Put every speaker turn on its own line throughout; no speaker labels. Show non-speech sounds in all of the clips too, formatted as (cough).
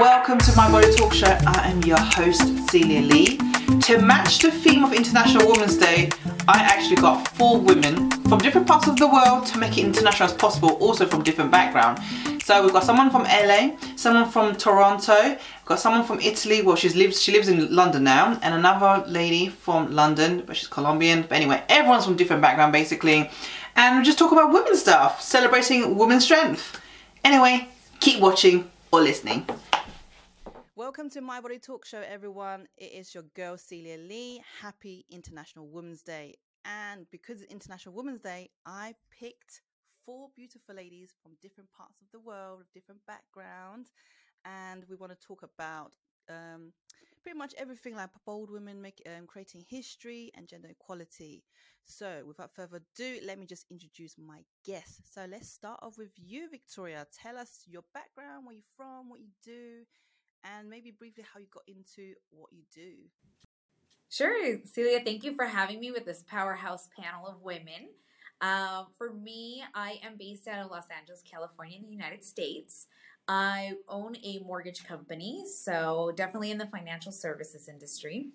welcome to my body talk show. I am your host, Cilia Li. To match the theme of International Women's Day, I actually got four women from different parts of the world to make it international as possible, also from different background. So we've got someone from LA, someone from Toronto, got someone from Italy, well she lives she lives in London now, and another lady from London, but she's Colombian. But anyway, everyone's from different background basically. And we just talk about women's stuff, celebrating women's strength. Anyway, keep watching or listening. Welcome to My Body Talk Show, everyone. It is your girl Cilia Li. Happy International Women's Day. And because it's International Women's Day, I picked four beautiful ladies from different parts of the world, with different backgrounds. And we want to talk about um, pretty much everything like bold women make, um, creating history and gender equality. So, without further ado, let me just introduce my guests. So, let's start off with you, Victoria. Tell us your background, where you're from, what you do, and maybe briefly how you got into what you do.
Sure, Cilia, thank you for having me with this powerhouse panel of women. Um, for me, I am based out of Los Angeles, California, in the United States. I own a mortgage company, so definitely in the financial services industry.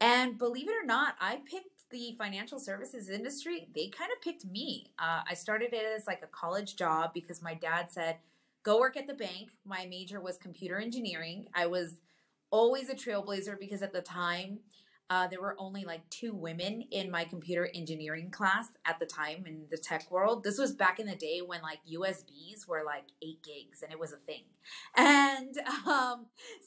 And believe it or not, I picked the financial services industry. They kind of picked me. Uh, I started it as like a college job because my dad said, go work at the bank. My major was computer engineering. I was always a trailblazer because at the time, uh, there were only like two women in my computer engineering class at the time in the tech world. This was back in the day when like USBs were like eight gigs and it was a thing. And um,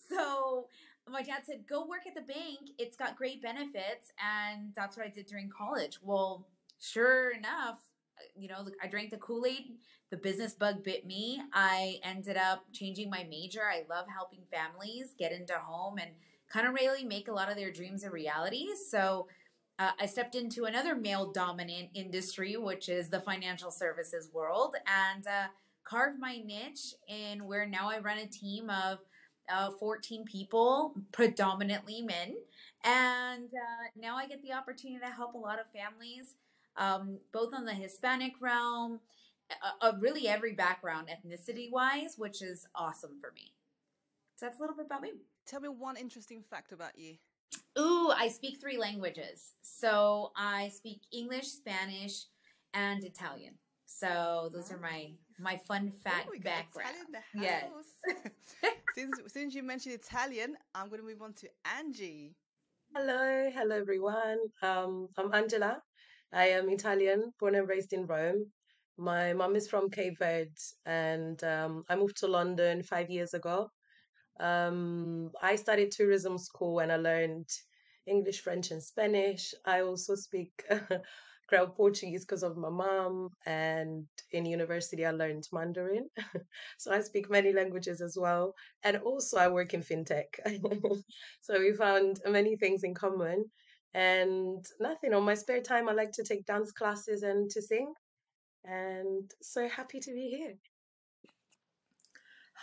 so my dad said, go work at the bank. It's got great benefits. And that's what I did during college. Well, sure enough, you know, I drank the Kool Aid. The business bug bit me. I ended up changing my major. I love helping families get into home and kind of really make a lot of their dreams a reality. So uh, I stepped into another male dominant industry, which is the financial services world, and uh, carved my niche in where now I run a team of uh, 14 people, predominantly men. And uh, now I get the opportunity to help a lot of families, um, both on the Hispanic realm, uh, really every background, ethnicity wise, which is awesome for me. So that's a little bit about me.
Tell me one interesting fact about you.
Ooh, I speak three languages. So I speak English, Spanish, and Italian. So those oh. are my my fun fact oh, background.
Yes. (laughs) since since you mentioned Italian, I'm going to move on to Angie.
Hello, hello everyone. Um, I'm Angela. I am Italian, born and raised in Rome. My mom is from Cape Verde, and um, I moved to London five years ago. Um, I studied tourism school and I learned English, French, and Spanish. I also speak (laughs) Creole Portuguese because of my mom, and in university I learned Mandarin. (laughs) so I speak many languages as well, and also I work in fintech. (laughs) so we found many things in common. And nothing on my spare time, I like to take dance classes and to sing. And so happy to be here.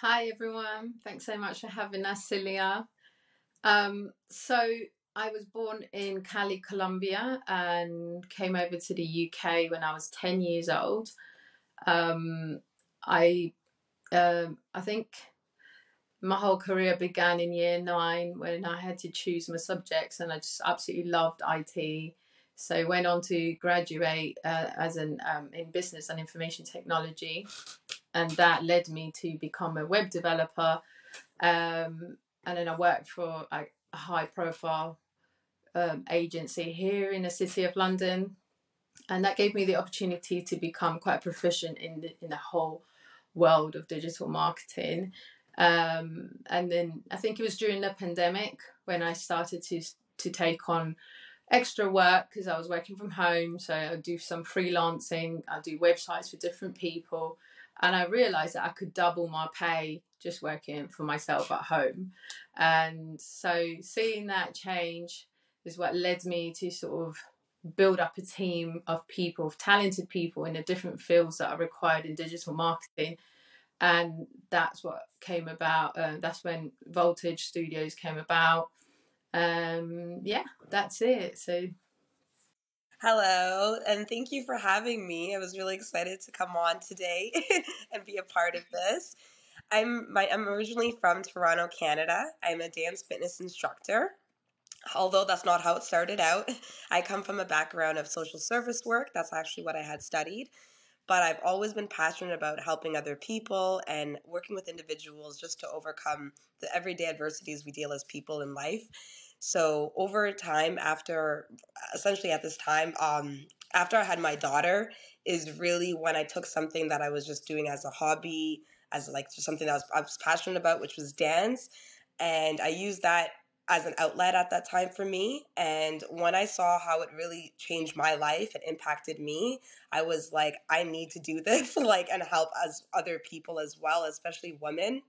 Hi, everyone. Thanks so much for having us, Cilia. Um, so, I was born in Cali, Colombia, and came over to the UK when I was 10 years old. Um, I, uh, I think my whole career began in year nine when I had to choose my subjects, and I just absolutely loved IT. So went on to graduate uh, as an um, in business and information technology, and that led me to become a web developer. Um, and then I worked for a, high profile um, agency here in the city of London, and that gave me the opportunity to become quite proficient in the in the whole world of digital marketing. Um, and then I think it was during the pandemic when I started to to take on extra work because I was working from home. So I do some freelancing. I do websites for different people, and I realized that I could double my pay just working for myself at home. And so seeing that change is what led me to sort of build up a team of people, of talented people in the different fields that are required in digital marketing. And that's what came about. Uh, that's when Voltage Studios came about. Um, yeah, that's it. So
Hello, and thank you for having me. I was really excited to come on today (laughs) and be a part of this. I'm my I'm originally from Toronto, Canada. I'm a dance fitness instructor. Although that's not how it started out. (laughs) I come from a background of social service work. That's actually what I had studied. But I've always been passionate about helping other people and working with individuals just to overcome the everyday adversities we deal as people in life. So over time, after essentially at this time, um, after I had my daughter, is really when I took something that I was just doing as a hobby, as like something that I was, I was passionate about, which was dance, and I used that as an outlet at that time for me. And when I saw how it really changed my life and impacted me, I was like, I need to do (laughs) this, like, and help as other people as well, especially women.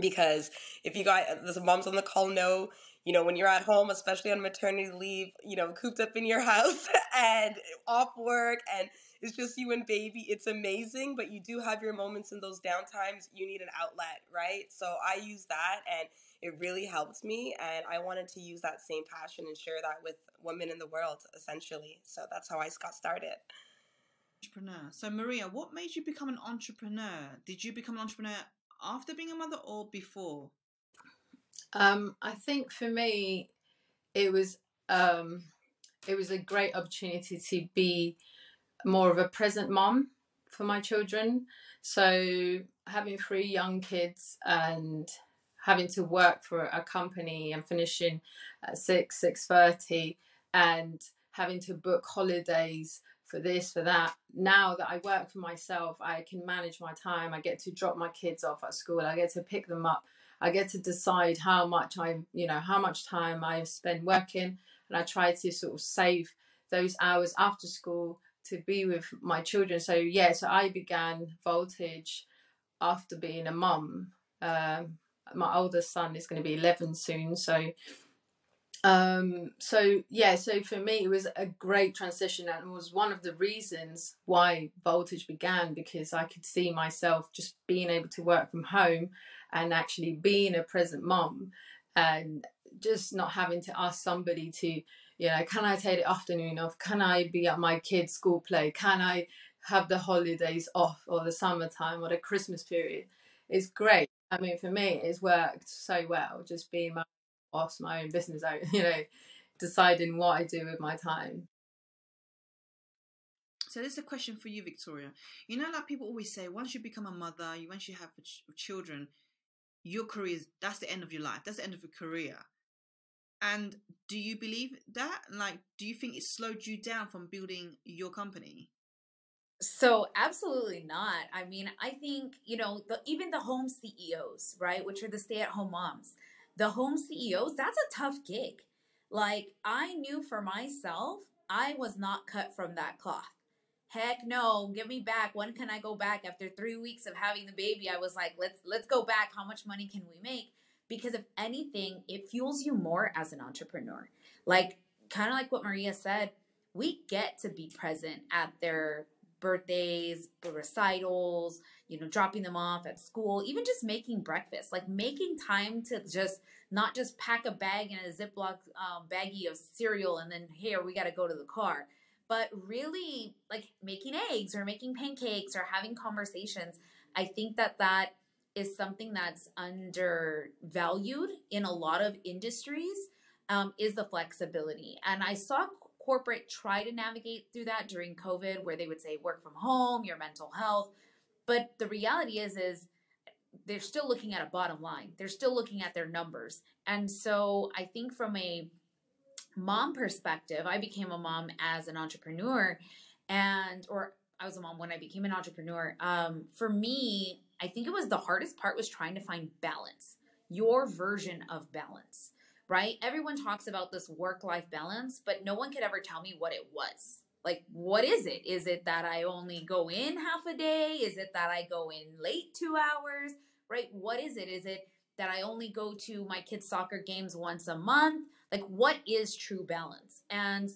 Because if you got uh, the moms on the call know, you know, when you're at home, especially on maternity leave, you know, cooped up in your (laughs) house and off work and it's just you and baby. It's amazing, but you do have your moments in those downtimes. You need an outlet, right? So I use that and it really helped me. And I wanted to use that same passion and share that with women in the world, essentially. So that's how I got started.
Entrepreneur. So, Maria, what made you become an entrepreneur? Did you become an entrepreneur after being a mother or before?
Um, I think for me, it was um, it was a great opportunity to be more of a present mom for my children. So having three young kids and having to work for a company and finishing at six six thirty and having to book holidays for this for that now that i work for myself i can manage my time i get to drop my kids off at school i get to pick them up i get to decide how much i you know how much time i spend working and i try to sort of save those hours after school to be with my children. So yeah, so I began Voltage after being a mum. Um, my oldest son is going to be 11 soon, so um so yeah so for me it was a great transition and was one of the reasons why voltage began because i could see myself just being able to work from home and actually being a present mom and just not having to ask somebody to you know, can I take the afternoon off? Can I be at my kids' school play? Can I have the holidays off or the summertime or the Christmas period? It's great. I mean, for me, it's worked so well. Just being my boss, my own business owner, (laughs) you know, deciding what I do with my time.
So this is a question for you, Victoria. You know, like people always say, once you become a mother, you once you have ch- children, your career is that's the end of your life. That's the end of your career. And do you believe that? Like, do you think it slowed you down from building your company?
So absolutely not. I mean, I think you know the even the home CEOs, right, which are the stay-at-home moms, the home CEOs. That's a tough gig. Like I knew for myself, I was not cut from that cloth. Heck no, give me back. When can I go back after three weeks of having the baby? I was like, let's let's go back. How much money can we make? because if anything, it fuels you more as an entrepreneur. Like, kind of like what Maria said, we get to be present at their birthdays, recitals, you know, dropping them off at school, even just making breakfast, like making time to just not just pack a bag and a Ziploc um, baggie of cereal and then here we got to go to the car, but really like making eggs or making pancakes or having conversations. I think that that is something that's undervalued in a lot of industries um, is the flexibility. And I saw corporate try to navigate through that during COVID, where they would say work from home, your mental health. But the reality is, is they're still looking at a bottom line. They're still looking at their numbers. And so I think from a mom perspective, I became a mom as an entrepreneur and or I was a mom when I became an entrepreneur. Um, for me, I think it was the hardest part was trying to find balance, your version of balance, right? Everyone talks about this work life balance, but no one could ever tell me what it was. Like, what is it? Is it that I only go in half a day? Is it that I go in late two hours? Right? What is it? Is it that I only go to my kids' soccer games once a month? Like, what is true balance? And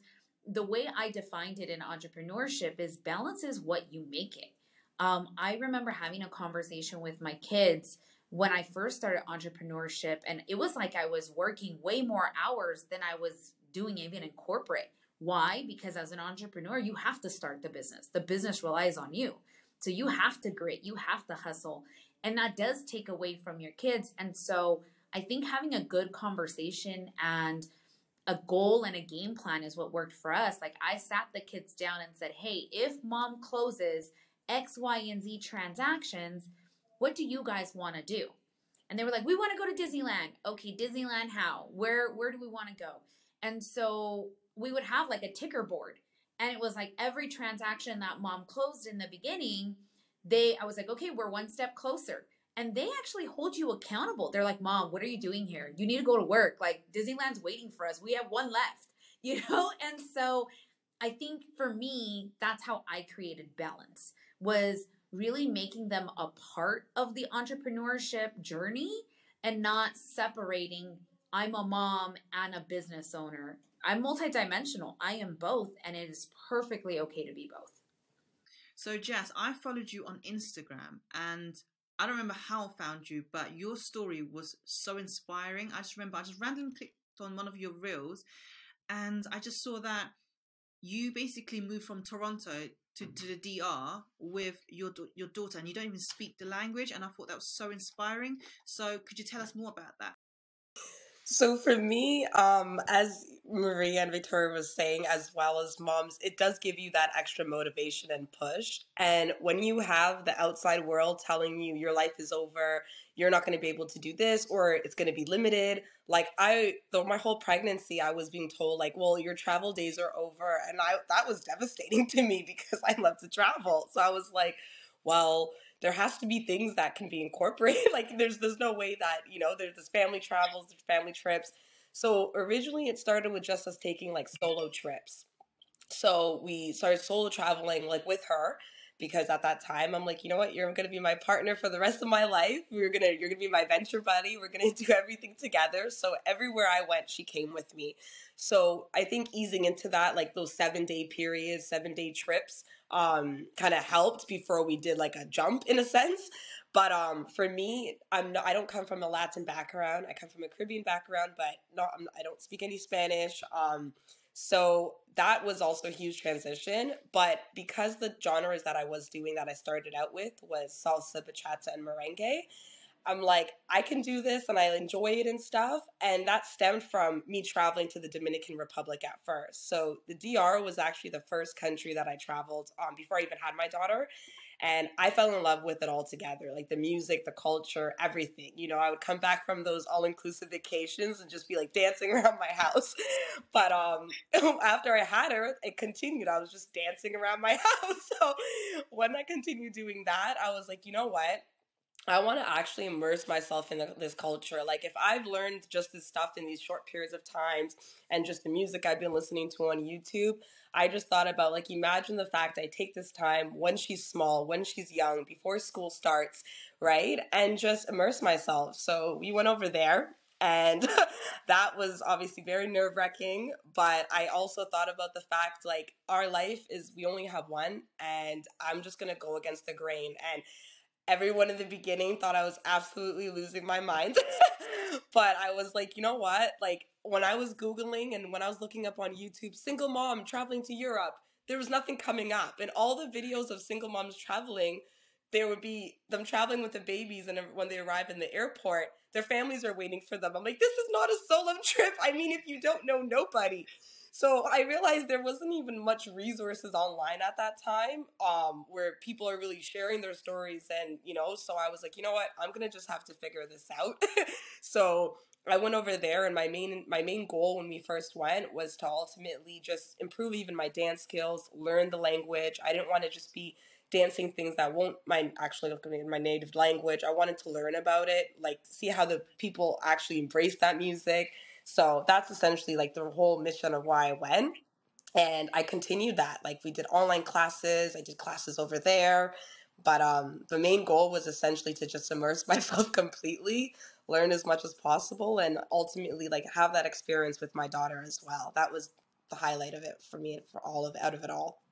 the way I defined it in entrepreneurship is balance is what you make it. Um, I remember having a conversation with my kids when I first started entrepreneurship, and it was like I was working way more hours than I was doing even in corporate. Why? Because as an entrepreneur, you have to start the business. The business relies on you. So you have to grit, you have to hustle. And that does take away from your kids. And so I think having a good conversation and a goal and a game plan is what worked for us. Like I sat the kids down and said, hey, if mom closes X, Y, and Z transactions, what do you guys want to do? And they were like, we want to go to Disneyland. Okay, Disneyland how? Where where do we want to go? And so we would have like a ticker board. And it was like every transaction that mom closed in the beginning, they I was like, okay, we're one step closer. And they actually hold you accountable. They're like, Mom, what are you doing here? You need to go to work. Like Disneyland's waiting for us. We have one left, (laughs) you know? And so I think for me, that's how I created balance was really making them a part of the entrepreneurship journey and not separating I'm a mom and a business owner. I'm multidimensional. I am both, and it is perfectly okay to be both.
So, Jaz, I followed you on Instagram and I don't remember how I found you, but your story was so inspiring. I just remember I just randomly clicked on one of your reels and I just saw that you basically moved from Toronto to, to the DR with your your daughter and you don't even speak the language and I thought that was so inspiring. So could you tell us more about that?
So for me, um, as Maria and Victoria was saying, as well as moms, it does give you that extra motivation and push. And when you have the outside world telling you your life is over, you're not going to be able to do this, or it's going to be limited. Like I, though my whole pregnancy, I was being told like, well, your travel days are over, and I that was devastating (laughs) to me because I love to travel. So I was like, well there has to be things that can be incorporated. (laughs) like there's there's no way that you know there's this family travels, there's family trips. So originally it started with just us taking like solo trips. So we started solo traveling like with her because at that time I'm like, you know what, you're gonna be my partner for the rest of my life. We're gonna you're gonna be my venture buddy. We're gonna (laughs) do everything together. So everywhere I went, she came with me. So I think easing into that, like those seven day periods, seven day trips, um, kind of helped before we did like a jump in a sense. But um, for me, I'm not, I don't come from a Latin background. I come from a Caribbean background, but not I do not speak any Spanish. Um, so that was also a huge transition. But because the genres that I was doing that I started out with was salsa, bachata, and merengue, I'm like, I can do this and I enjoy it and stuff. And that stemmed from me traveling to the Dominican Republic at first. So the DR was actually the first country that I traveled um, before I even had my daughter. And I fell in love with it all together like the music, the culture, everything. You know, I would come back from those all inclusive vacations and just be like dancing (laughs) around my house. But um, (laughs) after I had her, it continued. I was just dancing around my (laughs) house. So when I continued doing that, I was like, you know what? I want to actually immerse myself in the, this culture. Like, if I've learned just this stuff in these short periods of times and just the music I've been listening to on YouTube, I just thought about, like, imagine the fact I take this time when she's small, when she's young, before school starts, right? And just immerse myself. So we went over there. And (laughs) that was obviously very nerve wracking. But I also thought about the fact like our life is we only have one, and I'm just gonna go against the grain. And everyone in the beginning thought I was absolutely losing my mind. (laughs) but I was like, you know what? Like when I was Googling and when I was looking up on YouTube, single mom traveling to Europe, there was nothing coming up. And all the videos of single moms traveling, there would be them traveling with the babies. And when they arrive in the airport, their families are waiting for them. I'm like, this is not a solo (laughs) trip. I mean, if you don't know nobody. So I realized there wasn't even much resources online at that time um, where people are really sharing their stories. And, you know, so I was like, you know what? I'm going to just have to figure this out. (laughs) so I went over there and my main my main goal when we first went was to ultimately just improve even my dance skills, learn the language. I didn't want to just be dancing things that won't my actually in my native language. I wanted to learn about it, like see how the people actually embrace that music so that's essentially like the whole mission of why I went. And I continued that. Like we did online classes, I did classes over there. But um, the main goal was essentially to just immerse (laughs) myself completely, learn as much as possible, and ultimately like have that experience with my daughter as well. That was the highlight of it for me, for all of out of it all.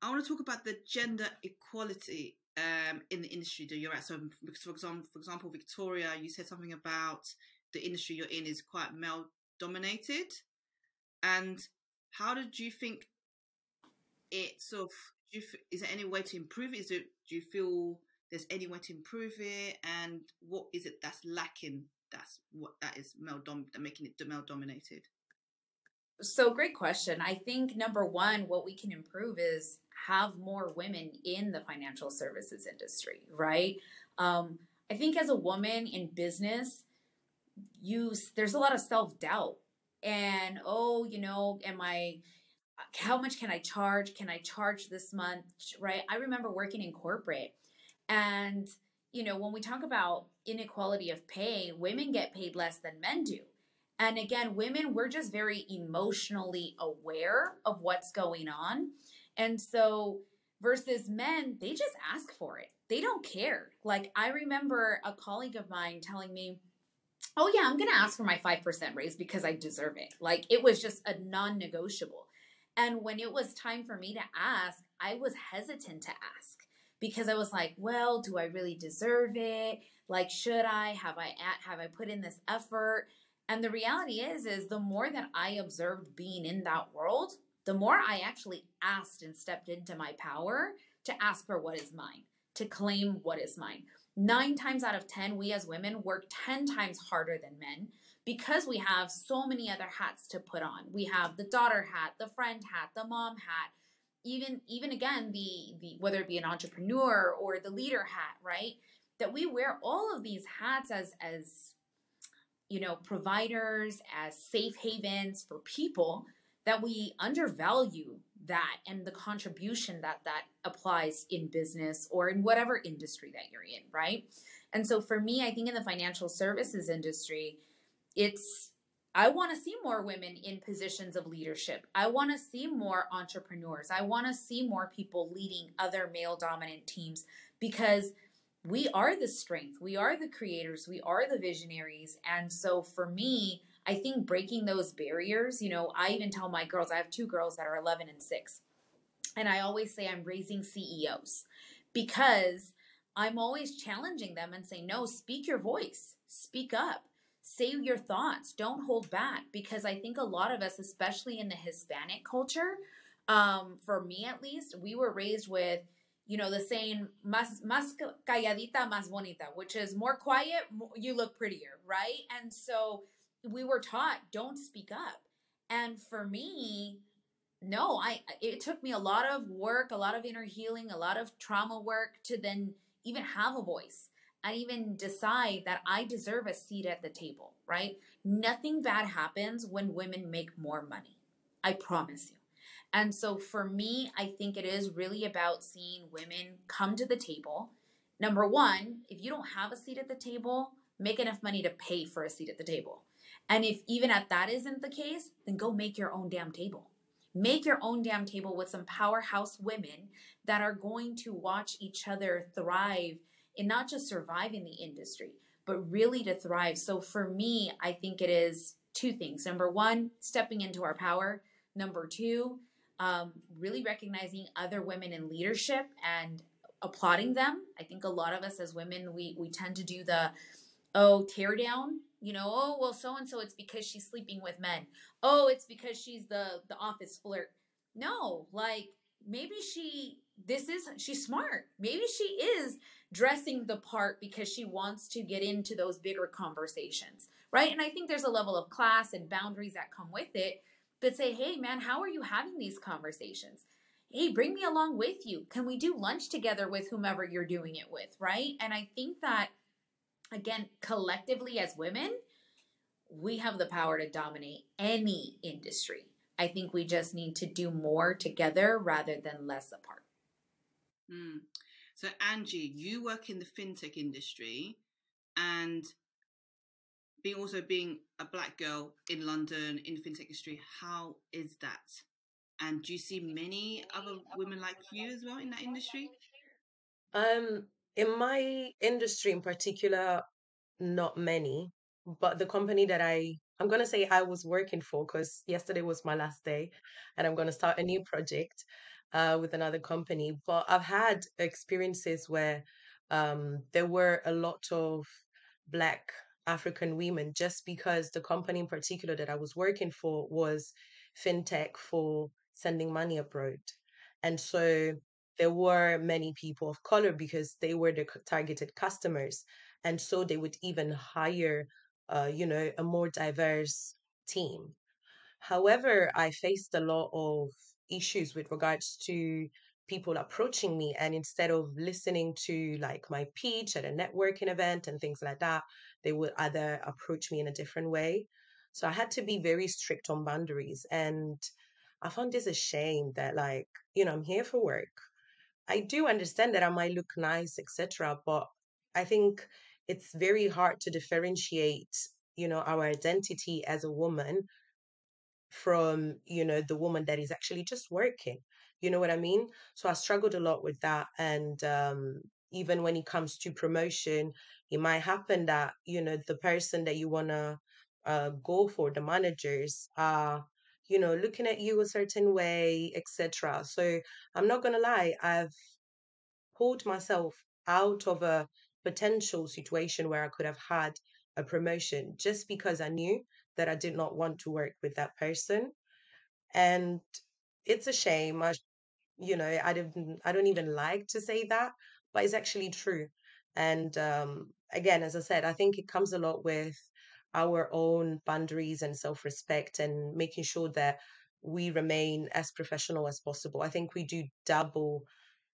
I want to talk about the gender equality um, in the industry that you're at. So, for example, for example, Victoria, you said something about the industry you're in is quite male dominated. And how did you think it sort of? You, is there any way to improve it? Is it? Do you feel there's any way to improve it, and what is it that's lacking? That's what that is male dom making it male dominated.
So great question. I think number one, what we can improve is have more women in the financial services industry, right? Um, I think as a woman in business, you there's a lot of self doubt, and oh, you know, am I? How much can I charge? Can I charge this month? Right? I remember working in corporate, and you know, when we talk about inequality of pay, women get paid less than men do. And again, women, we're just very emotionally aware of what's going on. And so, versus men, they just ask for it. They don't care. Like, I remember a colleague of mine telling me, Oh, yeah, I'm going to ask for my 5% raise because I deserve it. Like, it was just a non negotiable. And when it was time for me to ask, I was hesitant to ask because I was like, well, do I really deserve it? Like, should I? Have I at, have I put in this effort? And the reality is, is the more that I observed being in that world, the more I actually asked and stepped into my power to ask for what is mine, to claim what is mine. Nine times out of 10, we as women work 10 times harder than men because we have so many other hats to put on. We have the daughter hat, the friend hat, the mom hat, even even again the the whether it be an entrepreneur or the leader hat, right? That we wear all of these hats as as you know, providers, as safe havens for people, that we undervalue that and the contribution that that applies in business or in whatever industry that you're in, right? And so for me, I think in the financial services industry, it's I want to see more women in positions of leadership. I want to see more entrepreneurs. I want to see more people leading other male dominant teams because we are the strength. We are the creators. We are the visionaries. And so for me, I think breaking those barriers, you know, I even tell my girls, I have two girls that are 11 and 6. And I always say I'm raising CEOs because I'm always challenging them and saying, no, speak your voice, speak up, say your thoughts, don't hold back. Because I think a lot of us, especially in the Hispanic culture, um, for me at least, we were raised with, you know, the saying, más, más calladita, más bonita, which is more quiet, you look prettier, right? And so we were taught, don't speak up. And for me, no, I it took me a lot of work, a lot of inner healing, a lot of trauma work to then even have a voice and even decide that I deserve a seat at the table, right? Nothing bad happens when women make more money. I promise you. And so for me, I think it is really about seeing women come to the table. Number one, if you don't have a seat at the table, make enough money to pay for a seat at the table. And if even at that isn't the case, then go make your own damn table. Make your own damn table with some powerhouse women that are going to watch each other thrive and not just survive in the industry, but really to thrive. So for me, I think it is two things. Number one, stepping into our power. Number two, um, really recognizing other women in leadership and applauding them. I think a lot of us as women, we we tend to do the oh tear down. You know, oh well, so and so it's because she's sleeping with men. Oh, it's because she's the the office flirt. No, like maybe she this is she's smart. Maybe she is dressing the part because she wants to get into those bigger conversations, right? And I think there's a level of class and boundaries that come with it but say, hey, man, how are you having these conversations? Hey, bring me along with you. Can we do lunch together with whomever you're doing it with, right? And I think that, again, collectively as women, we have the power to dominate any industry. I think we just need to do more together rather than less apart.
Mm. So, Angie, you work in the fintech industry, and being also being a black girl in London in the fintech industry, how is that? And do you see many other women like you as well in that industry?
Um, in my industry in particular, not many. But the company that I I'm gonna say I was working for because yesterday was my last day, and I'm gonna start a new project uh, with another company. But I've had experiences where um, there were a lot of black African women just because the company in particular that I was working for was fintech for sending money abroad. And so there were many people of color because they were the targeted customers. And so they would even hire, uh, you know, a more diverse team. However, I faced a lot of issues with regards to people approaching me, and instead of listening to like my pitch at a networking event and things like that, they would either approach me in a different way. So I had to be very strict on boundaries. And I found this a shame that, like, you know, I'm here for work. I do understand that I might look nice, etc., but I think it's very hard to differentiate, you know, our identity as a woman from you know the woman that is actually just working you know what i mean so i struggled a lot with that and um even when it comes to promotion it might happen that you know the person that you want to uh, go for the managers are you know looking at you a certain way etc so i'm not gonna lie i've pulled myself out of a potential situation where i could have had a promotion just because i knew that i did not want to work with that person and it's a shame. I, you know, I don't, I don't even like to say that, but it's actually true. And um, again, as I said, I think it comes a lot with our own boundaries and self-respect and making sure that we remain as professional as possible. I think we do double,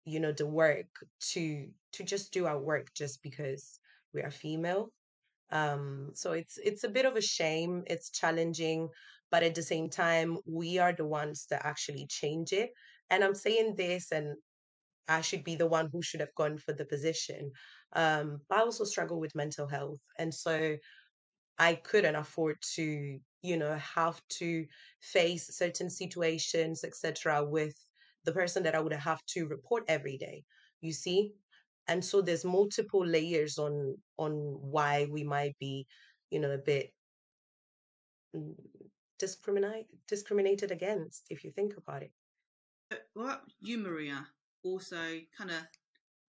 you know, the work to to just do our work just because we are female. Um, so it's it's a bit of a shame. It's challenging, but at the same time, we are the ones that actually change it. And I'm saying this, and I should be the one who should have gone for the position. Um, but I also struggle with mental health, and so I couldn't afford to, you know, have to face certain situations, etc., with the person that I would have to report every day. You see, and so there's multiple layers on on why we might be, you know, a bit mm, discriminate discriminated against if you think about it.
Uh, What you, Maria? Also, kind of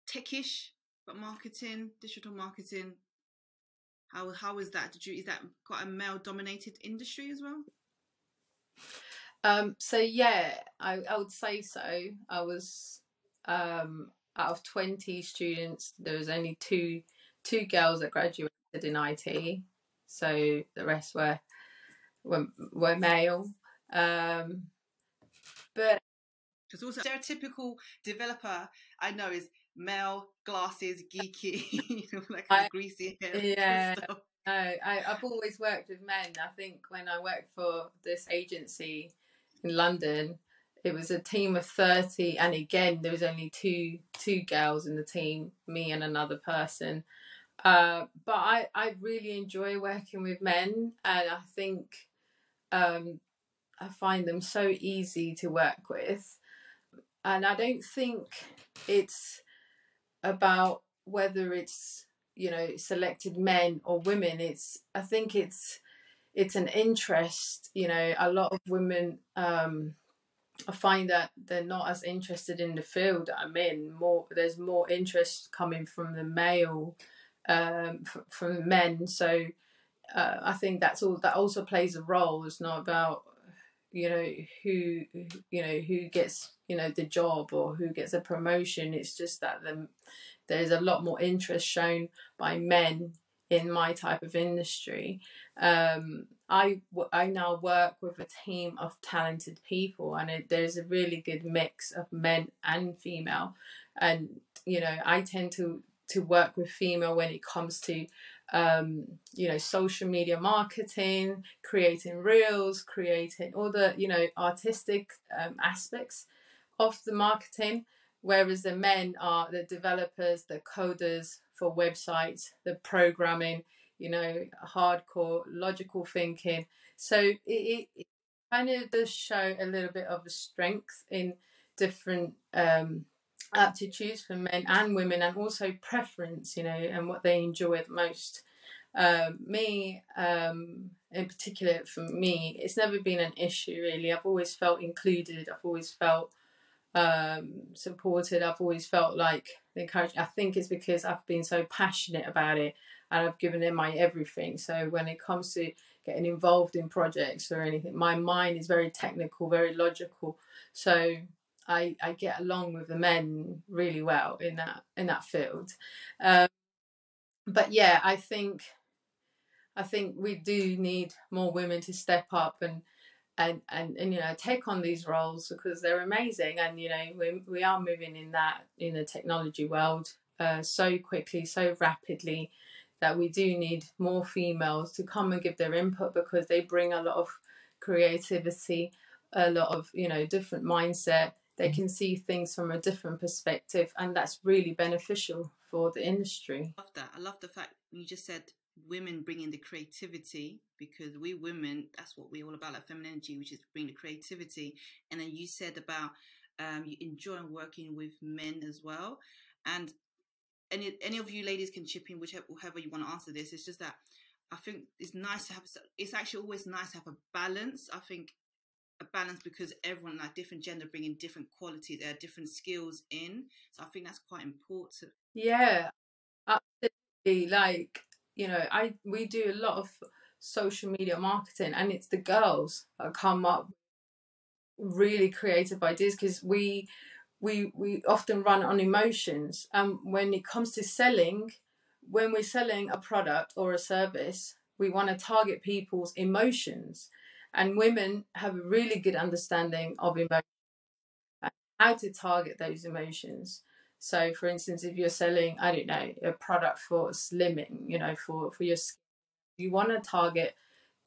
techish, but marketing, digital marketing. How how is that? Did you is that quite a male dominated industry as well?
Um, so yeah, I, I would say so. I was um, out of 20 students, there was only two two girls that graduated in IT. So the rest were were, were male. Um, but
Because also stereotypical developer I know is male, glasses, geeky, (laughs) you know, like kind
I
of greasy hair (laughs)
yeah, no, I, I've always worked with men. I think when I worked for this agency in London, it was a team of 30 and again there was only two two girls in the team, me and another person. Uh, but I, I really enjoy working with men and I think um, I find them so easy to work with. And I don't think it's about whether it's, you know, selected men or women. It's I think it's it's an interest, you know, a lot of women um I find that they're not as interested in the field I'm in. More there's more interest coming from the male um from men. So uh, I think that's all that also plays a role. It's not about you know who you know who gets you know the job or who gets a promotion. It's just that the, there's a lot more interest shown by men in my type of industry. Um, I I now work with a team of talented people, and it, there's a really good mix of men and female. And you know, I tend to to work with female when it comes to um, you know social media marketing, creating reels, creating all the you know artistic um, aspects of the marketing, whereas the men are the developers, the coders for websites, the programming, you know, hardcore logical thinking. So it, it, it kind of does show a little bit of a strength in different um, aptitudes for men and women, and also preference, you know, and what they enjoy the most. Um, me, um, in particular, for me, it's never been an issue really. I've always felt included. I've always felt um, supported. I've always felt like encouraged. I think it's because I've been so passionate about it and I've given it my everything. So when it comes to getting involved in projects or anything, my mind is very technical, very logical. So I, I get along with the men really well in that in that field. Um, but yeah, I think I think we do need more women to step up and and, and, and you know take on these roles because they're amazing and you know we, we are moving in that in the technology world uh, so quickly so rapidly that we do need more females to come and give their input because they bring a lot of creativity a lot of you know different mindset they can see things from a different perspective and that's really beneficial for the industry.
I love that. I love the fact you just said women bringing the creativity because we women that's what we're all about like feminine energy which is bring the creativity. And then you said about um, you enjoy working with men as well. And any any of you ladies can chip in whichever however you want to answer this. It's just that i think it's nice to have it's actually always nice to have a balance. I think a balance because everyone like different gender bringing different qualities, there are different skills in. So i think that's quite important.
Yeah absolutely. Like you know, I we do a lot of social media marketing, and it's the girls that come up really creative ideas because we we we often run on emotions. And when it comes to selling, when we're selling a product or a service, we want to target people's emotions, and women have a really good understanding of emotions uh, how to target those emotions. So, for instance, if you're selling, I don't know, a product for slimming, you know, for for your skin, you want to target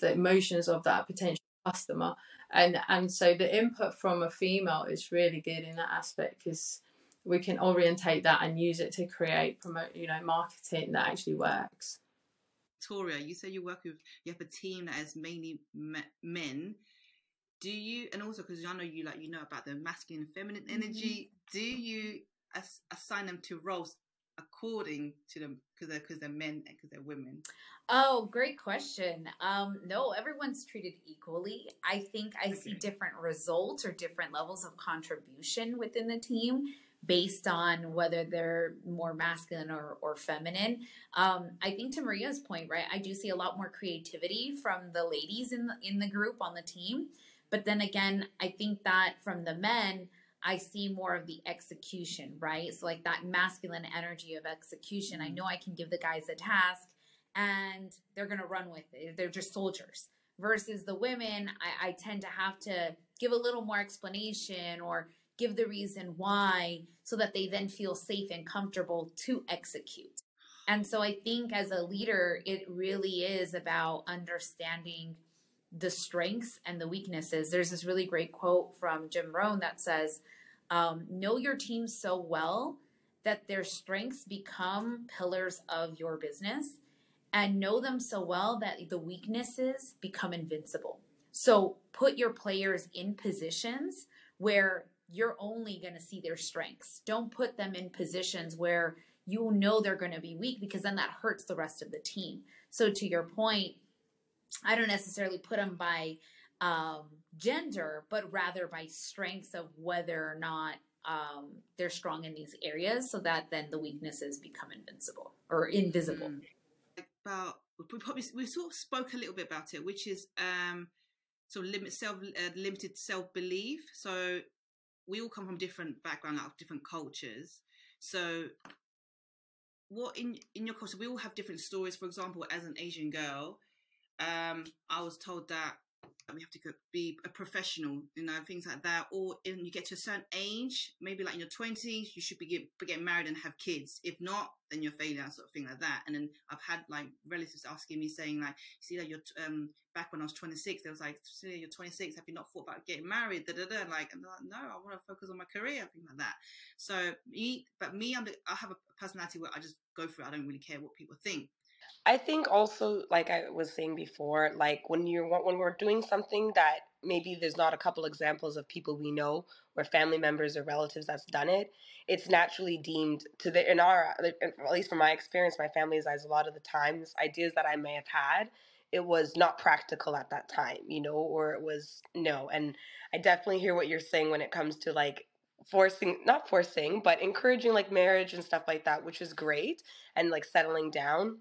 the emotions of that potential customer, and and so the input from a female is really good in that aspect because we can orientate that and use it to create promote, you know, marketing that actually works.
Victoria, you say you work with you have a team that is mainly men. Do you and also because I know you like you know about the masculine and feminine mm-hmm. energy. Mm-hmm. Do you ass- assign them to roles according to them because they're because they're men and because they're women?
Oh, great question. Um, no, everyone's treated equally. I think I okay. see different results or different levels of contribution within the team based on whether they're more masculine or, or feminine. Um, I think to Maria's point, right? I do see a lot more creativity from the ladies in the in the group on the team. But then again, I think that from the men, I see more of the execution, right? So, like that masculine energy of execution. I mm-hmm. know I can give the guys a task and they're going to run with it. They're just soldiers. Versus the women, I, I tend to have to give a little more explanation or give the reason why so that they then feel safe and comfortable to execute. And so I think as a leader, it really is about understanding the strengths and the weaknesses. There's this really great quote from Jim Rohn that says, um, Know your team so well that their strengths become pillars of your business, and know them so well that the weaknesses become invincible. So put your players in positions where you're only going to see their strengths. Don't put them in positions where you know they're going to be weak because then that hurts the rest of the team. So, to your point, I don't necessarily put them by um, gender, but rather by strengths of whether or not um, they're strong in these areas, so that then the weaknesses become invincible or invisible. Mm.
About we probably we sort of spoke a little bit about it, which is um, sort of limit self uh, limited self belief. So we all come from different backgrounds, like different cultures. So what in in your culture we all have different stories. For example, as an Asian girl, um, I was told that we have to be a professional, you know, things like that. Or when you get to a certain age, maybe like in your twenties, you should be get, getting married and have kids. If not, then you're failure, sort of thing like that. And then I've had like relatives asking me, saying like, "See that you're um back when I was 26, they was like, see you're 26, have you not thought about getting married?" Da da da. Like, and like, no, I want to focus on my career, things like that. So me, but me, I'm the, I have a personality where I just go for it. I don't really care what people think.
I think also, like I was saying before, like when you're when we're doing something that maybe there's not a couple examples of people we know or family members or relatives that's done it, it's naturally deemed to the in our at least from my experience, my family's eyes, a lot of the times ideas that I may have had, it was not practical at that time, you know, or it was no. And I definitely hear what you're saying when it comes to like forcing not forcing but encouraging like marriage and stuff like that which is great and like settling down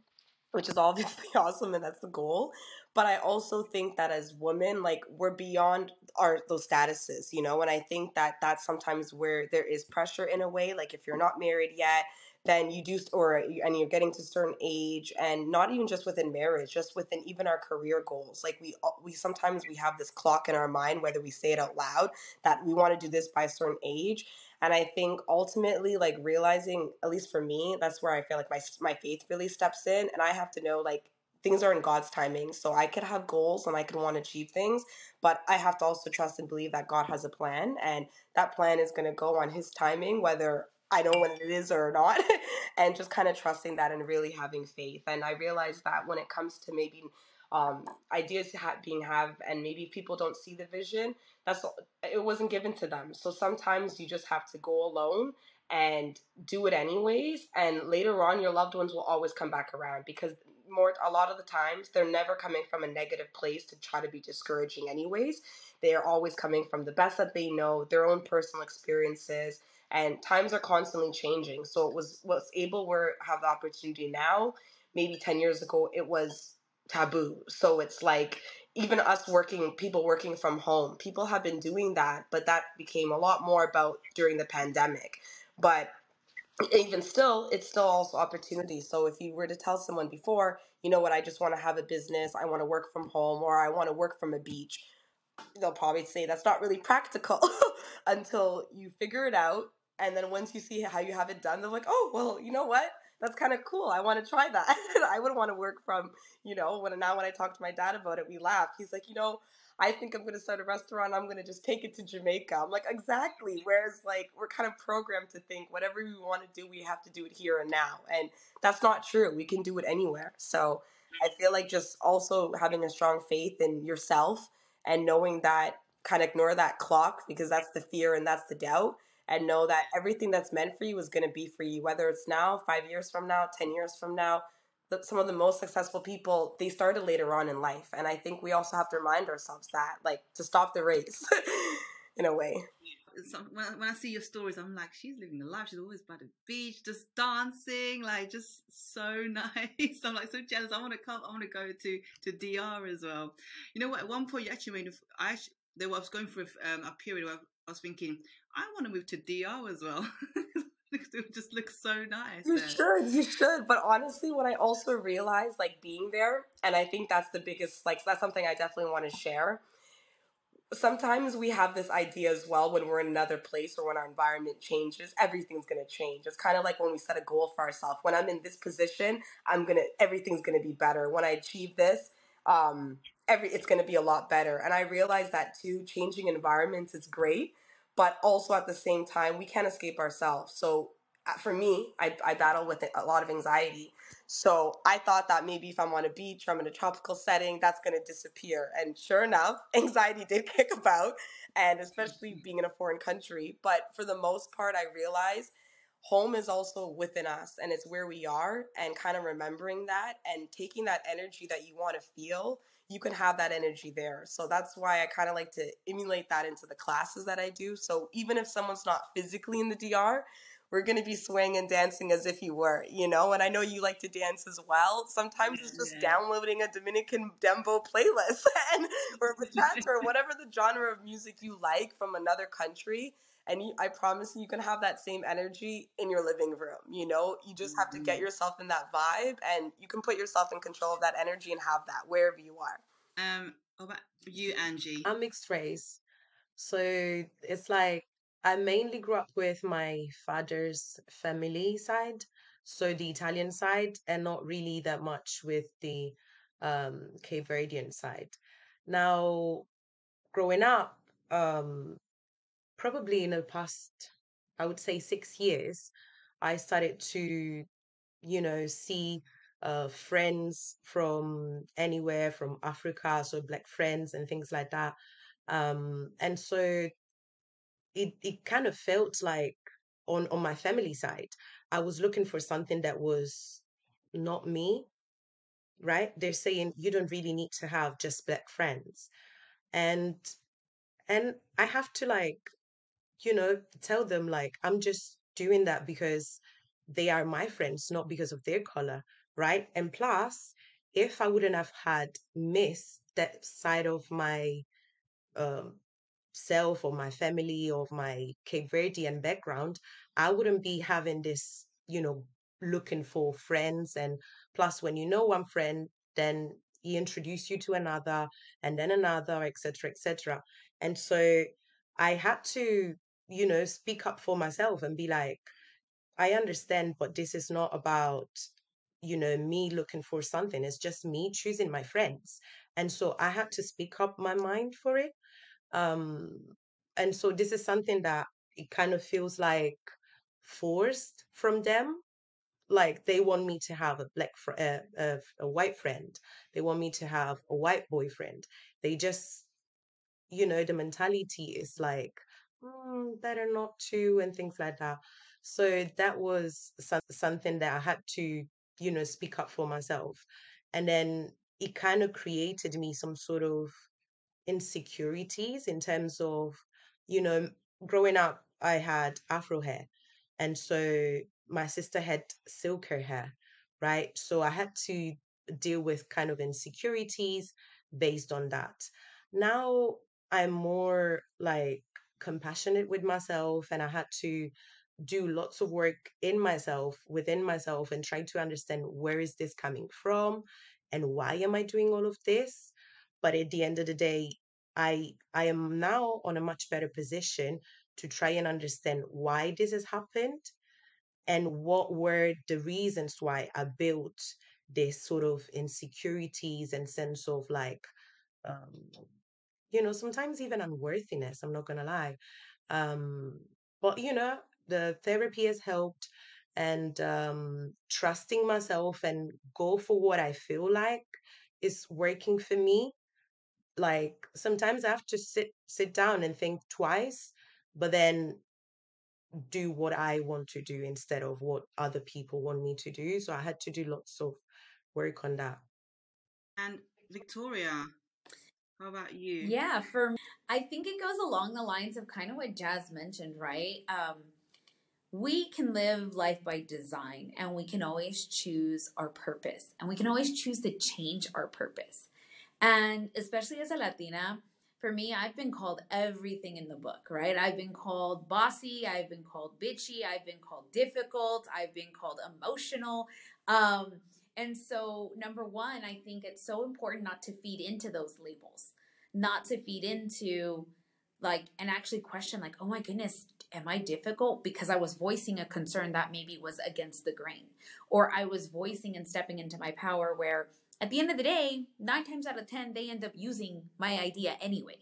which is obviously (laughs) awesome and that's the goal but i also think that as women like we're beyond our those statuses you know and i think that that's sometimes where there is pressure in a way like if you're not married yet then you do or uh, and you're getting to a certain age and not even just within marriage just within even our career goals like we we sometimes we have this clock in our mind whether we say it out loud that we want to do this by a certain age and i think ultimately like realizing at least for me that's where i feel like my my faith really steps in and i have to know like things are in God's timing. So I could have goals and I could want to achieve things, but I have to also trust and believe that God has a plan and that plan is going to go on his timing whether I know when it is or not, (laughs) and just kind of trusting that and really having faith. And I realized that when it comes to maybe um, ideas ha- being have, and maybe people don't see the vision, that's it wasn't given to them. So sometimes you just have to go alone and do it anyways. And later on, your loved ones will always come back around because more a lot of the times they're never coming from a negative place to try to be discouraging anyways they are always coming from the best that they know their own personal experiences and times are constantly changing. So it was what's able where have the opportunity now. Maybe ten years ago, it was taboo. So it's like even us working, people working from home, people have been doing that, but that became a lot more about during the pandemic. But even still, it's still also opportunity. So if you were to tell someone before, you know what, I just want to have a business, I want to work from home, or I want to work from a beach, they'll probably say that's not really practical (laughs) until you figure it out and then once you see how you have it done, they're like, oh, well, you know what? That's kind of cool. I want to try that. (laughs) I would want to work from, you know, when now when I talk to my dad about it, we laugh. He's like, you know, I think I'm going to start a restaurant. I'm going to just take it to Jamaica. I'm like, exactly. Whereas, like, we're kind of programmed to think whatever we want to do, we have to do it here and now. And that's not true. We can do it anywhere. So I feel like just also having a strong faith in yourself and knowing that kind of ignore that clock because that's the fear and that's the doubt and know that everything that's meant for you is going to be for you, whether it's now, five years from now, 10 years from now. Some of the most successful people, they started later on in life. And I think we also have to remind ourselves that, like, to stop the race (laughs) in a way.
when, when I see your stories, I'm like, she's living the life. She's always by the beach, just dancing, like just so (laughs) nice. I'm like so jealous. I want to come. I want to go to to DR as well. You know what? At one point, you actually made. I actually, there was going through um, a period where I was thinking, I want to move to DR as well. (laughs) it just looks so nice.
You there. should, you should. But honestly, what I also realized, like being there, and I think that's the biggest, like, that's something I definitely want to share. Sometimes we have this idea as well when we're in another place or when our environment changes, everything's gonna change. It's kind of like when we set a goal for ourselves. When I'm in this position, I'm gonna, everything's gonna be better. When I achieve this, um, every it's going to be a lot better. And I realize that too. Changing environments is great, but also at the same time, we can't escape ourselves. So uh, for me, I, I battle with a lot of anxiety. So I thought that maybe if I'm on a beach or I'm in a tropical setting, that's going to disappear. And sure enough, (laughs) anxiety did kick about, and especially being in a foreign country. But for the most part, I realized home is also within us and it's where we are and kind of remembering that and taking that energy that you want to feel you can have that energy there so that's why i kind of like to emulate that into the classes that i do so even if someone's not physically in the dr we're going to be swaying and dancing as if you were, you know? And I know you like to dance as well. Sometimes it's just downloading a Dominican Dembow playlist (laughs) and or bachata or whatever the genre of music you like from another country and you, I promise you, you can have that same energy in your living room. You know, you just have to get mm-hmm. yourself in that vibe, and you can put yourself in control of that energy and have that wherever you are.
Um, what about you, Angie?
I'm mixed race, so it's like I mainly grew up with my father's family side, so the Italian side, and not really that much with the um, Cape Verdean side. Now, growing up, um, probably in the past, I would say six years, I started to, you know, see uh, friends from anywhere from Africa, so black friends and things like that. Um, and so it it kind of felt like on on my family side, I was looking for something that was not me, right? They're saying you don't really need to have just black friends. And and I have to like you know, tell them like I'm just doing that because they are my friends, not because of their color, right? And plus, if I wouldn't have had missed that side of my um, self or my family or my Cape Verdean background, I wouldn't be having this, you know, looking for friends. And plus, when you know one friend, then he introduce you to another and then another, etc., etc. And so I had to, you know, speak up for myself and be like, I understand, but this is not about, you know, me looking for something. It's just me choosing my friends. And so I had to speak up my mind for it. Um, and so this is something that it kind of feels like forced from them. Like they want me to have a black, fr- uh, uh, a white friend. They want me to have a white boyfriend. They just, you know, the mentality is like, mm, better not to, and things like that. So that was some, something that I had to, you know, speak up for myself. And then it kind of created me some sort of insecurities in terms of, you know, growing up, I had afro hair. And so my sister had silker hair, right? So I had to deal with kind of insecurities based on that. Now I'm more like compassionate with myself and I had to do lots of work in myself, within myself, and try to understand where is this coming from and why am I doing all of this. But at the end of the day, I I am now on a much better position to try and understand why this has happened and what were the reasons why I built this sort of insecurities and sense of like um you know sometimes even unworthiness i'm not gonna lie um but you know the therapy has helped and um trusting myself and go for what i feel like is working for me. Like sometimes i have to sit sit down and think twice but then do what i want to do instead of what other people want me to do so i had to do lots of work on that.
And Victoria, how about you?
Yeah, for I think it goes along the lines of kind of what Jaz mentioned, right? Um, we can live life by design and we can always choose our purpose and we can always choose to change our purpose. And especially as a Latina, for me, I've been called everything in the book, right? I've been called bossy, I've been called bitchy, I've been called difficult, I've been called emotional. Um, and so, number one, I think it's so important not to feed into those labels, not to feed into like, and actually question, like, oh my goodness, am I difficult? Because I was voicing a concern that maybe was against the grain, or I was voicing and stepping into my power where at the end of the day, nine times out of 10, they end up using my idea anyway.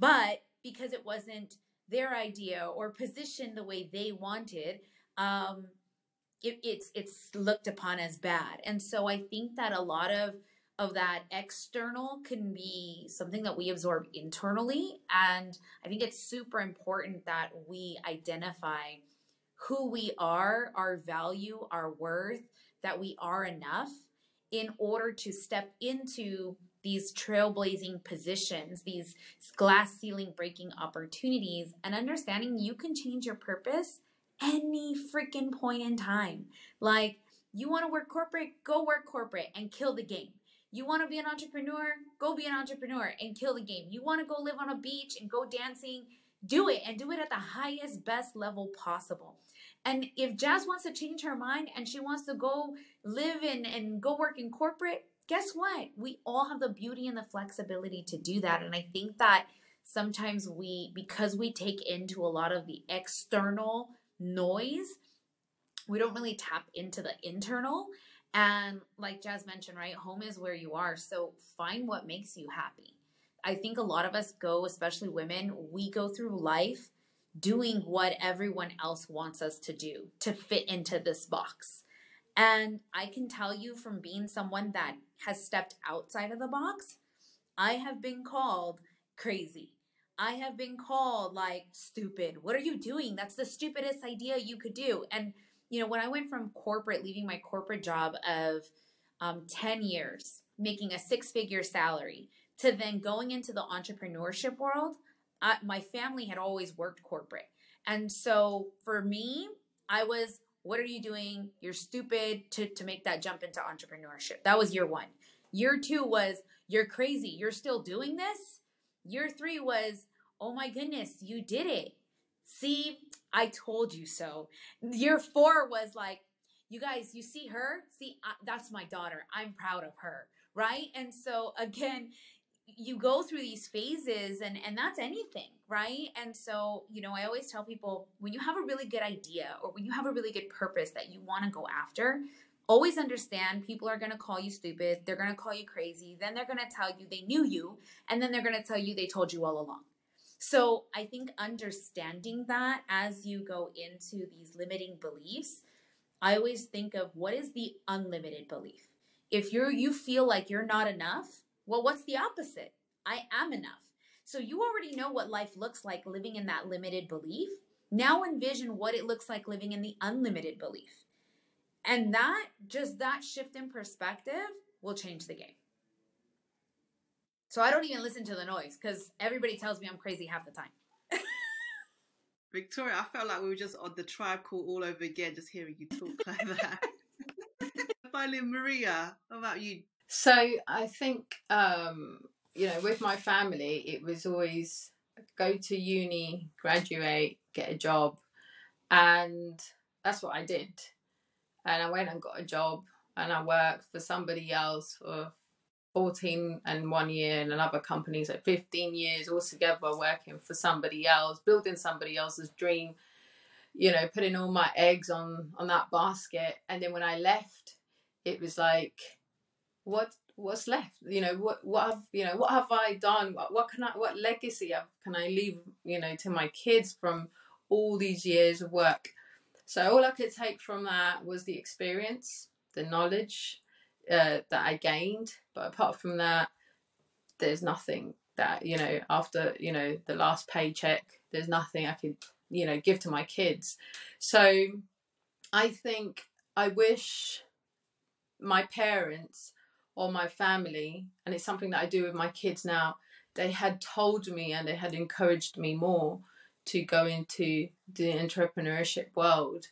But because it wasn't their idea or positioned the way they wanted, um, it, it's it's looked upon as bad. And so I think that a lot of of that external can be something that we absorb internally. And I think it's super important that we identify who we are, our value, our worth, that we are enough in order to step into these trailblazing positions, these glass ceiling breaking opportunities, and understanding you can change your purpose any freaking point in time. Like, you want to work corporate, go work corporate and kill the game. You want to be an entrepreneur, go be an entrepreneur and kill the game. You want to go live on a beach and go dancing, do it and do it at the highest, best level possible. And if Jaz wants to change her mind and she wants to go live in and go work in corporate, guess what? We all have the beauty and the flexibility to do that. And I think that sometimes we, because we take into a lot of the external noise, we don't really tap into the internal. And like Jaz mentioned, right, home is where you are. So find what makes you happy. I think a lot of us go, especially women, we go through life doing what everyone else wants us to do to fit into this box. And I can tell you from being someone that has stepped outside of the box, I have been called crazy. I have been called like stupid. What are you doing? That's the stupidest idea you could do. And, you know, when I went from corporate, leaving my corporate job of um, 10 years, making a six figure salary, to then going into the entrepreneurship world, I, my family had always worked corporate. And so for me, I was What are you doing? You're stupid to, to make that jump into entrepreneurship. That was year one. Year two was, you're crazy. You're still doing this. Year three was, oh my goodness, you did it. See, I told you so. Year four was like, you guys, you see her? See, I, that's my daughter. I'm proud of her. Right. And so, again, you go through these phases and and that's anything right and so you know i always tell people when you have a really good idea or when you have a really good purpose that you want to go after always understand people are going to call you stupid they're going to call you crazy then they're going to tell you they knew you and then they're going to tell you they told you all along so i think understanding that as you go into these limiting beliefs i always think of what is the unlimited belief if you're you feel like you're not enough well, what's the opposite? I am enough. So you already know what life looks like living in that limited belief. Now envision what it looks like living in the unlimited belief. And that, just that shift in perspective will change the game. So I don't even listen to the noise because everybody tells me I'm crazy half the time. (laughs)
Victoria, I felt like we were just on the tribe call all over again, just hearing you talk like that. (laughs) Finally, Maria, how about you?
So I think um, you know, with my family, it was always go to uni, graduate, get a job, and that's what I did. And I went and got a job, and I worked for somebody else for 14 and one year in another company, so 15 years altogether working for somebody else, building somebody else's dream, you know, putting all my eggs on on that basket. And then when I left, it was like what what's left? You know what what have you know what have i done? What, what can i what legacy have, can i leave you know to my kids from all these years of work so all i could take from that was the experience the knowledge uh, that i gained. But apart from that there's nothing that you know after you know the last paycheck there's nothing i could you know give to my kids. So i think i wish my parents or my family, and it's something that I do with my kids now, they had told me and they had encouraged me more to go into the entrepreneurship world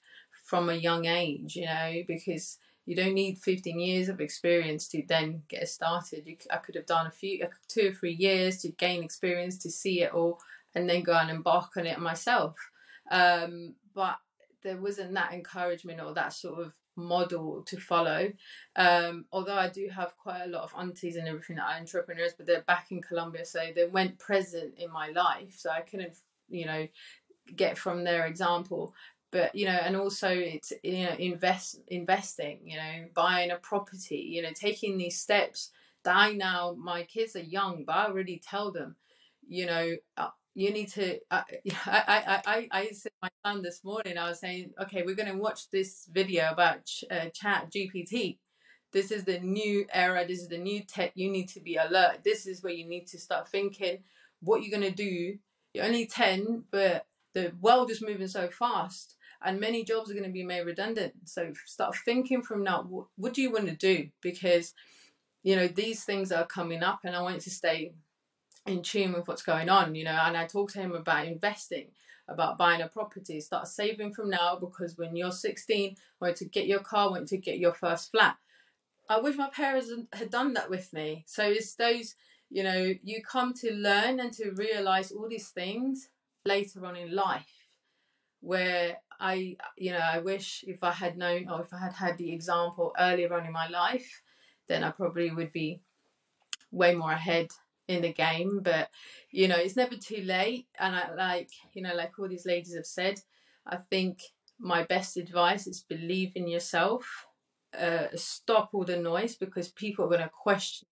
from a young age, you know, because you don't need 15 years of experience to then get started. You, I could have done a few, two or three years to gain experience, to see it all, and then go and embark on it myself. Um, but there wasn't that encouragement or that sort of model to follow. Um, although I do have quite a lot of aunties and everything that are entrepreneurs, but they're back in Colombia, so they went present in my life, so I couldn't, you know, get from their example. But you know, and also it's you know invest investing, you know, buying a property, you know, taking these steps that I now my kids are young, but I already tell them, you know, uh, you need to uh, (laughs) I, I i i said my son this morning i was saying okay we're going to watch this video about ch- uh, chat gpt this is the new era this is the new tech. You need to be alert. This is where you need to start thinking. What you're going to do you're only 10 but the world is moving so fast and many jobs are going to be made redundant so start thinking from now what, what do you want to do because you know these things are coming up and i want to stay in tune with what's going on, you know. And I talked to him about investing, about buying a property, start saving from now because when you're 16, want to get your car, want to get your first flat. I wish my parents had done that with me. So it's those, you know, you come to learn and to realize all these things later on in life where I, you know, I wish if I had known or if I had had the example earlier on in my life, then I probably would be way more ahead in the game. But you know it's never too late. And i like you know like all these ladies have said i think my best advice is believe in yourself uh, stop all the noise because people are going to question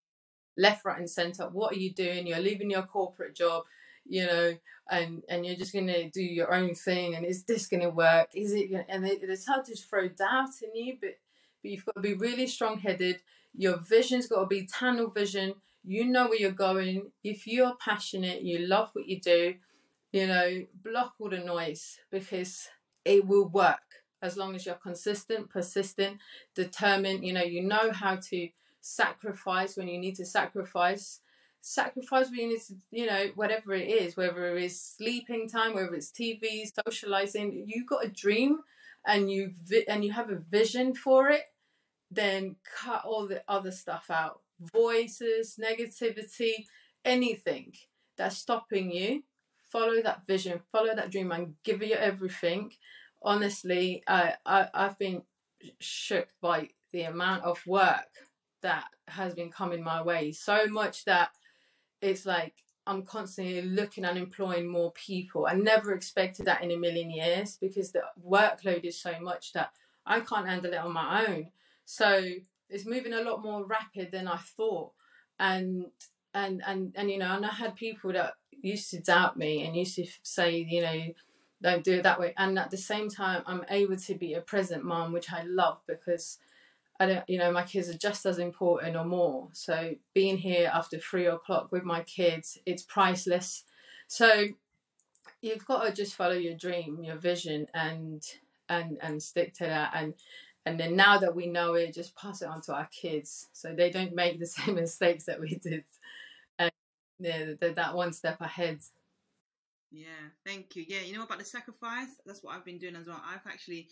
left right and center. What are you doing? You're leaving your corporate job you know and and you're just to do your own thing and is this to work? Is it gonna, and they start to throw doubt in you but but you've got to be really strong headed your vision's got to be tunnel vision. You know where you're going. If you're passionate, you love what you do, you know, block all the noise because it will work. As long as you're consistent, persistent, determined. You know, you know how to sacrifice when you need to sacrifice. Sacrifice when you need to, you know, whatever it is, whether it is sleeping time, whether it's TV, socializing, you got a dream and you vi- and you have a vision for it, then cut all the other stuff out. Voices, negativity, anything that's stopping you. Follow that vision, follow that dream, and give it everything. Honestly, I I've been shook by the amount of work that has been coming my way. So much that it's like I'm constantly looking and employing more people. I never expected that in a million years because the workload is so much that I can't handle it on my own. So it's moving a lot more rapid than I thought. And and and and you know, and I had people that used to doubt me and used to say, you know, don't do it that way. And at the same time, I'm able to be a present mom, which I love because I don't, you know, my kids are just as important or more. So being here after three o'clock with my kids, it's priceless. So you've got to just follow your dream, your vision, and and and stick to that. And and then now that we know it, just pass it on to our kids so they don't make the (laughs) same mistakes that we did. And yeah, they're that one step ahead.
Yeah, thank you. Yeah, you know about the sacrifice? That's what I've been doing as well. I've actually,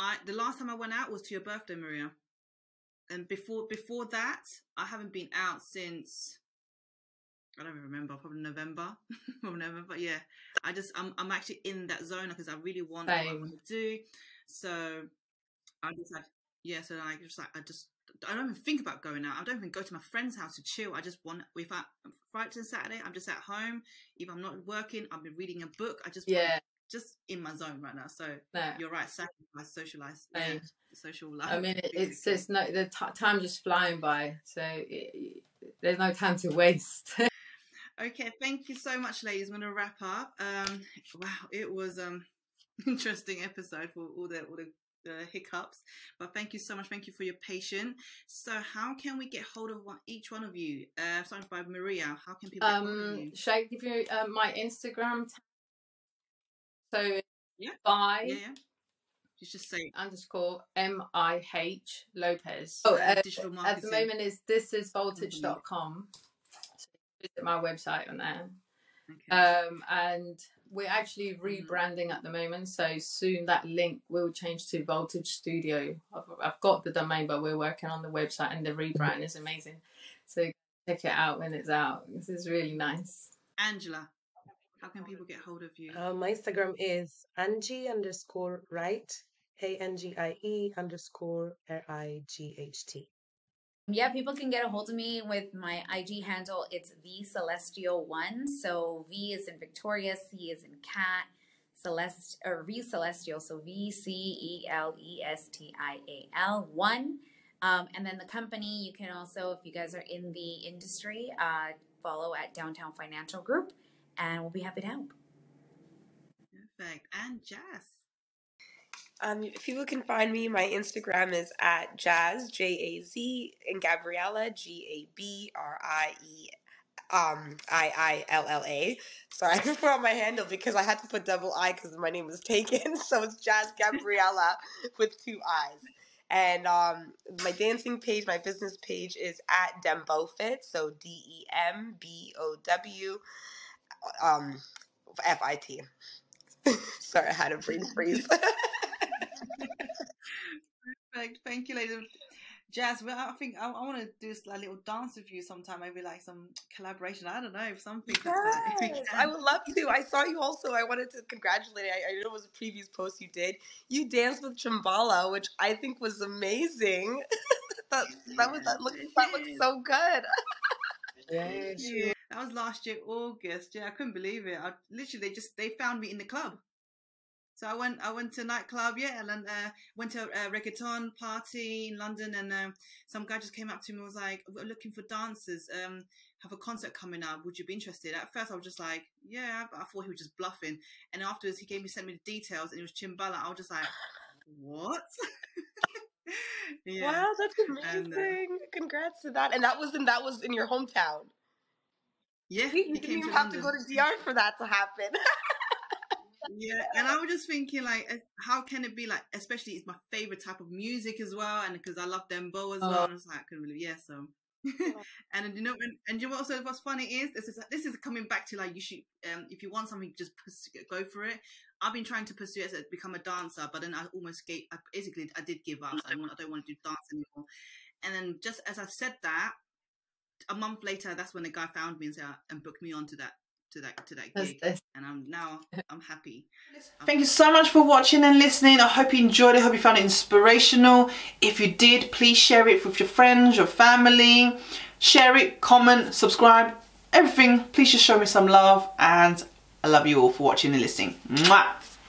I the last time I went out was to your birthday, Maria and before before that, I haven't been out since I don't even remember, probably November, (laughs) probably November. Yeah, I just I'm I'm actually in that zone because I really want Same. what I want to do. So I just like yeah, so I just like I just I don't even think about going out. I don't even go to my friend's house to chill. I just want if I Friday and Saturday, I'm just at home. If I'm not working, I've been reading a book. I just
yeah
just in my zone right now. So
no.
you're right, sacrifice, socialize, yeah, social life.
I mean, it, it's just no the t- time just flying by, so it, there's no time to waste. (laughs)
okay, thank you so much, ladies. I'm gonna wrap up. Um, wow, it was um (laughs) interesting episode for all the all the the hiccups. But thank you so much. Thank you for your patience. So, how can we get hold of one, each one of you? Uh, starting by Maria, how can people?
Um, should I give you uh, my Instagram so
yeah,
by
yeah, yeah. just say
underscore M I H Lopez. Oh, uh,
digital
marketing. At the moment is this is voltage.com. So visit my website on there. Okay. Um, and we're actually mm-hmm. rebranding at the moment, so soon that link will change to Voltage Studio. I've, I've got the domain, but we're working on the website, and the rebrand is amazing. So check it out when it's out. This is really nice.
Angela, how can people get hold of you?
Uh, my Instagram is Angie underscore right, A N G I E underscore R I G H T.
Yeah, people can get a hold of me with my IG handle. It's V Celestial One. So V is in Victoria, C is in cat, Celest or V Celestial. So V C E L E S T I A L One. Um, and then the company, you can also, if you guys are in the industry, uh, follow at Downtown Financial Group and we'll be happy to help.
Perfect. And Jaz.
Um, if people can find me, my Instagram is at Jaz J A Z and Gabriella G A B R I E um I I L L A. Sorry, (laughs) I put on my handle because I had to put double I because my name was taken. (laughs) So it's Jaz Gabriella (laughs) with two I's. And um, my dancing page, my business page is at Dembowfit. so D E M B O W um, F I T. (laughs) Sorry, I had a brain freeze. (laughs)
Perfect. Thank you, ladies. Jaz, well, I think I, I want to do a little dance with you sometime, maybe like some collaboration. I don't know, if something.
Yes, I would love to. I saw you also. I wanted to congratulate. I, I know it was a previous post you did. You danced with Chimbala, which I think was amazing. (laughs) that that was that looked that looked so good.
yeah.
That was last year August. Yeah, I couldn't believe it. I literally they just they found me in the club. So I went I went to a nightclub, yeah, and uh, went to a, reggaeton party in London, and uh, some guy just came up to me and was like, "We're looking for dancers. Um, have a concert coming up. Would you be interested?" At first, I was just like, "Yeah," but I thought he was just bluffing. And afterwards, he gave me sent me the details, and it was Chimbala. I was just like, "What?" (laughs)
yeah. Wow, that's amazing! And, uh, Congrats to that. And that was in that was in your hometown.
Yeah,
you didn't even have London. to go to DR for that to happen. (laughs)
yeah, and I was just thinking, like, how can it be like? Especially, it's my favorite type of music as well, and because I love dembow as well. Oh. And I was like, I couldn't believe, yeah. So (laughs) and you know, and, and you know also what's funny is this is this is coming back to like you should um if you want something just pursue, go for it. I've been trying to pursue it as a, become a dancer, but then I almost gave. I basically I did give up. So I, want, I don't want to do dance anymore. And then just as I said that, a month later, that's when the guy found me and said uh, and booked me onto that to that to that gig, and I'm now I'm happy.
Thank you so much for watching and listening. I hope you enjoyed it. I hope you found it inspirational. If you did, please share it with your friends, your family. Share it, comment, subscribe, everything. Please just show me some love, and I love you all for watching and listening. Mwah!